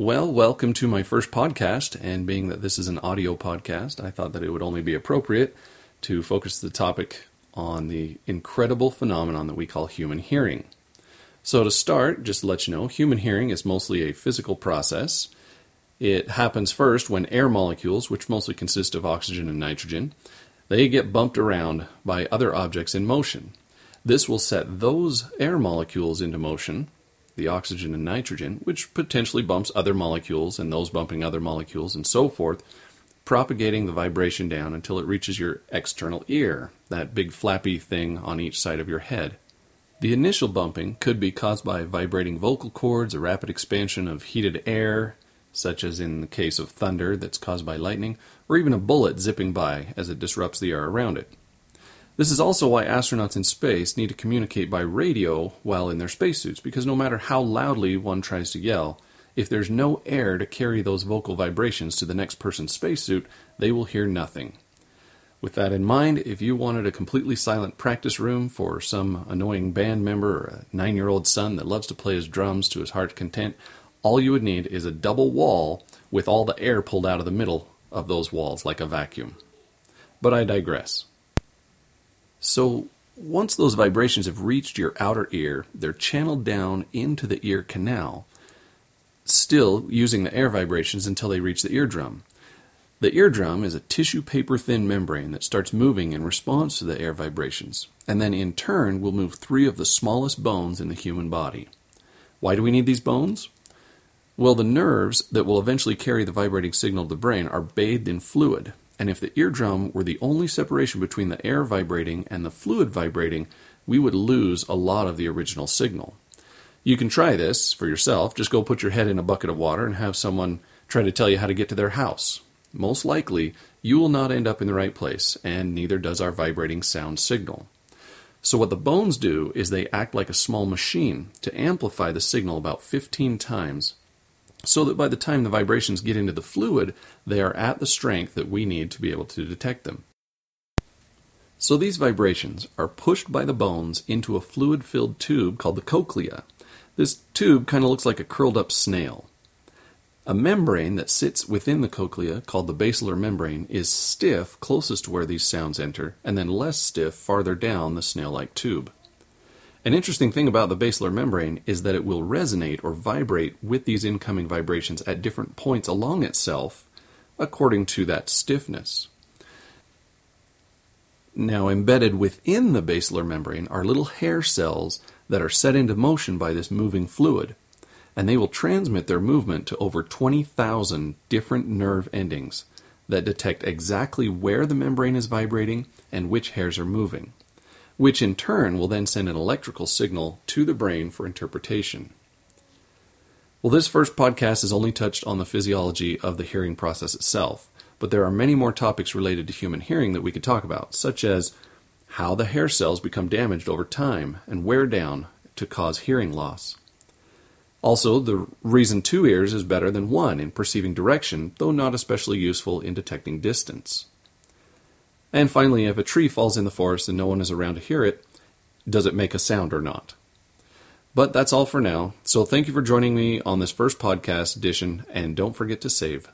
Well, welcome to my first podcast. And being that this is an audio podcast, I thought that it would only be appropriate to focus the topic on the incredible phenomenon that we call human hearing. So, to start, just to let you know, human hearing is mostly a physical process. It happens first when air molecules, which mostly consist of oxygen and nitrogen, they get bumped around by other objects in motion. This will set those air molecules into motion, the oxygen and nitrogen, which potentially bumps other molecules and those bumping other molecules and so forth, propagating the vibration down until it reaches your external ear, that big flappy thing on each side of your head. The initial bumping could be caused by vibrating vocal cords, a rapid expansion of heated air, such as in the case of thunder that's caused by lightning, or even a bullet zipping by as it disrupts the air around it. This is also why astronauts in space need to communicate by radio while in their spacesuits, because no matter how loudly one tries to yell, if there's no air to carry those vocal vibrations to the next person's spacesuit, they will hear nothing. With that in mind, if you wanted a completely silent practice room for some annoying band member or a nine year old son that loves to play his drums to his heart's content, all you would need is a double wall with all the air pulled out of the middle of those walls like a vacuum. But I digress. So, once those vibrations have reached your outer ear, they're channeled down into the ear canal, still using the air vibrations until they reach the eardrum. The eardrum is a tissue paper thin membrane that starts moving in response to the air vibrations, and then in turn will move three of the smallest bones in the human body. Why do we need these bones? Well, the nerves that will eventually carry the vibrating signal to the brain are bathed in fluid, and if the eardrum were the only separation between the air vibrating and the fluid vibrating, we would lose a lot of the original signal. You can try this for yourself. Just go put your head in a bucket of water and have someone try to tell you how to get to their house. Most likely, you will not end up in the right place, and neither does our vibrating sound signal. So, what the bones do is they act like a small machine to amplify the signal about 15 times so that by the time the vibrations get into the fluid, they are at the strength that we need to be able to detect them. So these vibrations are pushed by the bones into a fluid filled tube called the cochlea. This tube kind of looks like a curled up snail. A membrane that sits within the cochlea, called the basilar membrane, is stiff closest to where these sounds enter, and then less stiff farther down the snail like tube. An interesting thing about the basilar membrane is that it will resonate or vibrate with these incoming vibrations at different points along itself according to that stiffness. Now, embedded within the basilar membrane are little hair cells that are set into motion by this moving fluid, and they will transmit their movement to over 20,000 different nerve endings that detect exactly where the membrane is vibrating and which hairs are moving which in turn will then send an electrical signal to the brain for interpretation. Well, this first podcast has only touched on the physiology of the hearing process itself, but there are many more topics related to human hearing that we could talk about, such as how the hair cells become damaged over time and wear down to cause hearing loss. Also, the reason two ears is better than one in perceiving direction, though not especially useful in detecting distance. And finally, if a tree falls in the forest and no one is around to hear it, does it make a sound or not? But that's all for now. So thank you for joining me on this first podcast edition, and don't forget to save.